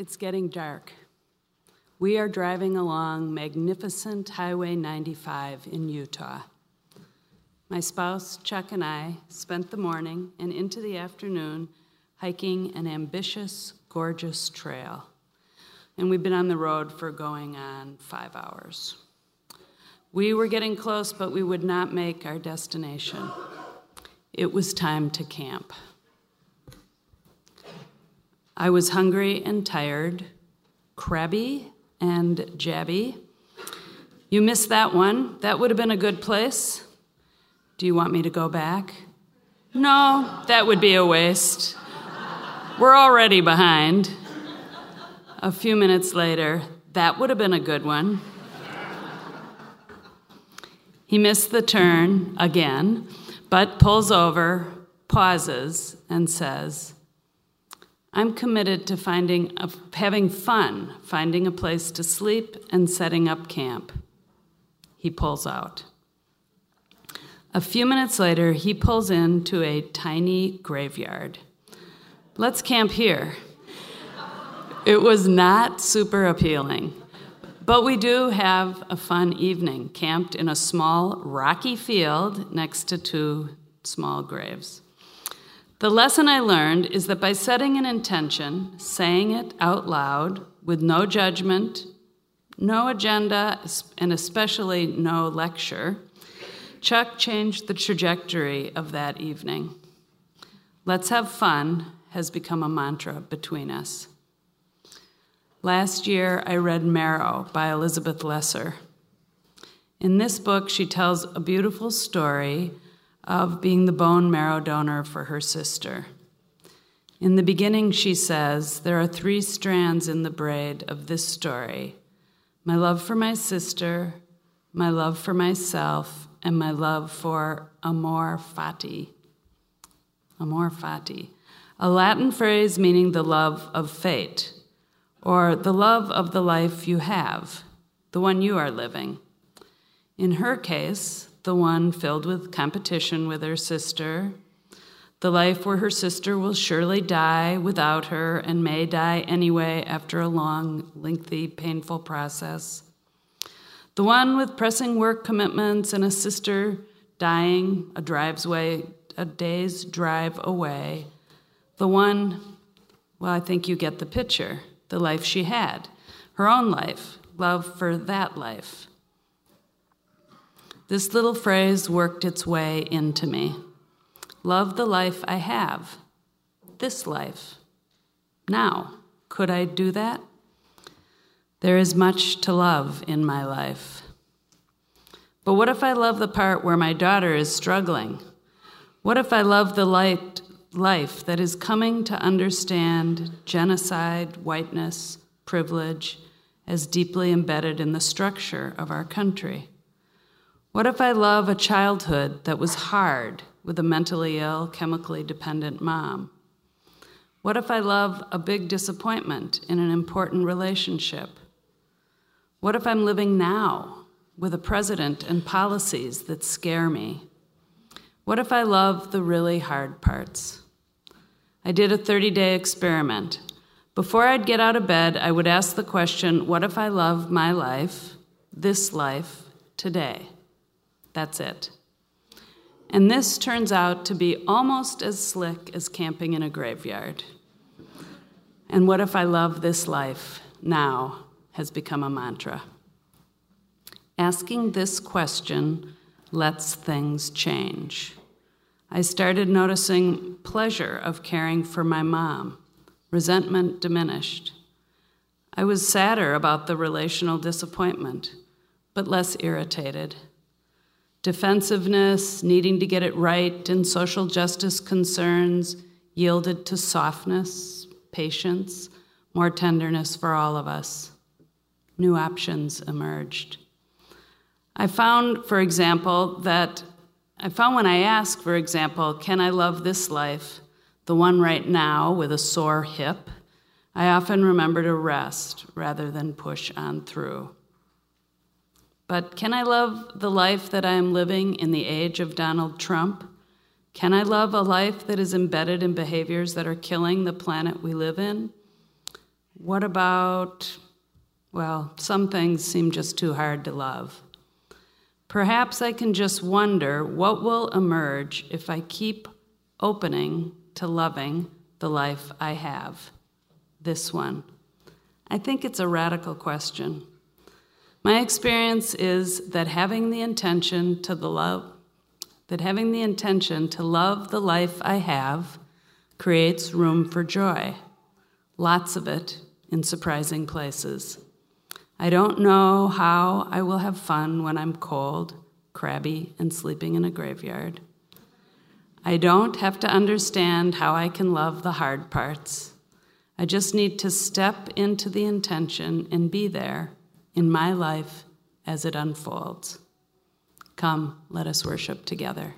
It's getting dark. We are driving along magnificent Highway 95 in Utah. My spouse, Chuck, and I spent the morning and into the afternoon hiking an ambitious, gorgeous trail. And we've been on the road for going on five hours. We were getting close, but we would not make our destination. It was time to camp. I was hungry and tired, crabby and jabby. You missed that one. That would have been a good place. Do you want me to go back? No, that would be a waste. We're already behind. A few minutes later, that would have been a good one. He missed the turn again, but pulls over, pauses, and says, I'm committed to finding a, having fun, finding a place to sleep and setting up camp. He pulls out. A few minutes later, he pulls into a tiny graveyard. Let's camp here. It was not super appealing, but we do have a fun evening, camped in a small rocky field next to two small graves. The lesson I learned is that by setting an intention, saying it out loud with no judgment, no agenda, and especially no lecture, Chuck changed the trajectory of that evening. Let's have fun has become a mantra between us. Last year, I read Marrow by Elizabeth Lesser. In this book, she tells a beautiful story of being the bone marrow donor for her sister. In the beginning, she says, There are three strands in the braid of this story my love for my sister, my love for myself, and my love for amor fati. Amor fati, a Latin phrase meaning the love of fate, or the love of the life you have, the one you are living. In her case, the one filled with competition with her sister, the life where her sister will surely die without her and may die anyway after a long, lengthy, painful process. The one with pressing work commitments and a sister dying a drive's way, a day's drive away. The one, well, I think you get the picture, the life she had, her own life, love for that life. This little phrase worked its way into me. Love the life I have, this life. Now, could I do that? There is much to love in my life. But what if I love the part where my daughter is struggling? What if I love the light, life that is coming to understand genocide, whiteness, privilege as deeply embedded in the structure of our country? What if I love a childhood that was hard with a mentally ill, chemically dependent mom? What if I love a big disappointment in an important relationship? What if I'm living now with a president and policies that scare me? What if I love the really hard parts? I did a 30 day experiment. Before I'd get out of bed, I would ask the question what if I love my life, this life, today? That's it. And this turns out to be almost as slick as camping in a graveyard. And what if I love this life now has become a mantra? Asking this question lets things change. I started noticing pleasure of caring for my mom. Resentment diminished. I was sadder about the relational disappointment, but less irritated Defensiveness, needing to get it right, and social justice concerns yielded to softness, patience, more tenderness for all of us. New options emerged. I found, for example, that I found when I ask, for example, can I love this life, the one right now with a sore hip, I often remember to rest rather than push on through. But can I love the life that I am living in the age of Donald Trump? Can I love a life that is embedded in behaviors that are killing the planet we live in? What about, well, some things seem just too hard to love. Perhaps I can just wonder what will emerge if I keep opening to loving the life I have. This one. I think it's a radical question. My experience is that having the intention to the love that having the intention to love the life I have creates room for joy. Lots of it in surprising places. I don't know how I will have fun when I'm cold, crabby, and sleeping in a graveyard. I don't have to understand how I can love the hard parts. I just need to step into the intention and be there in my life as it unfolds. Come, let us worship together.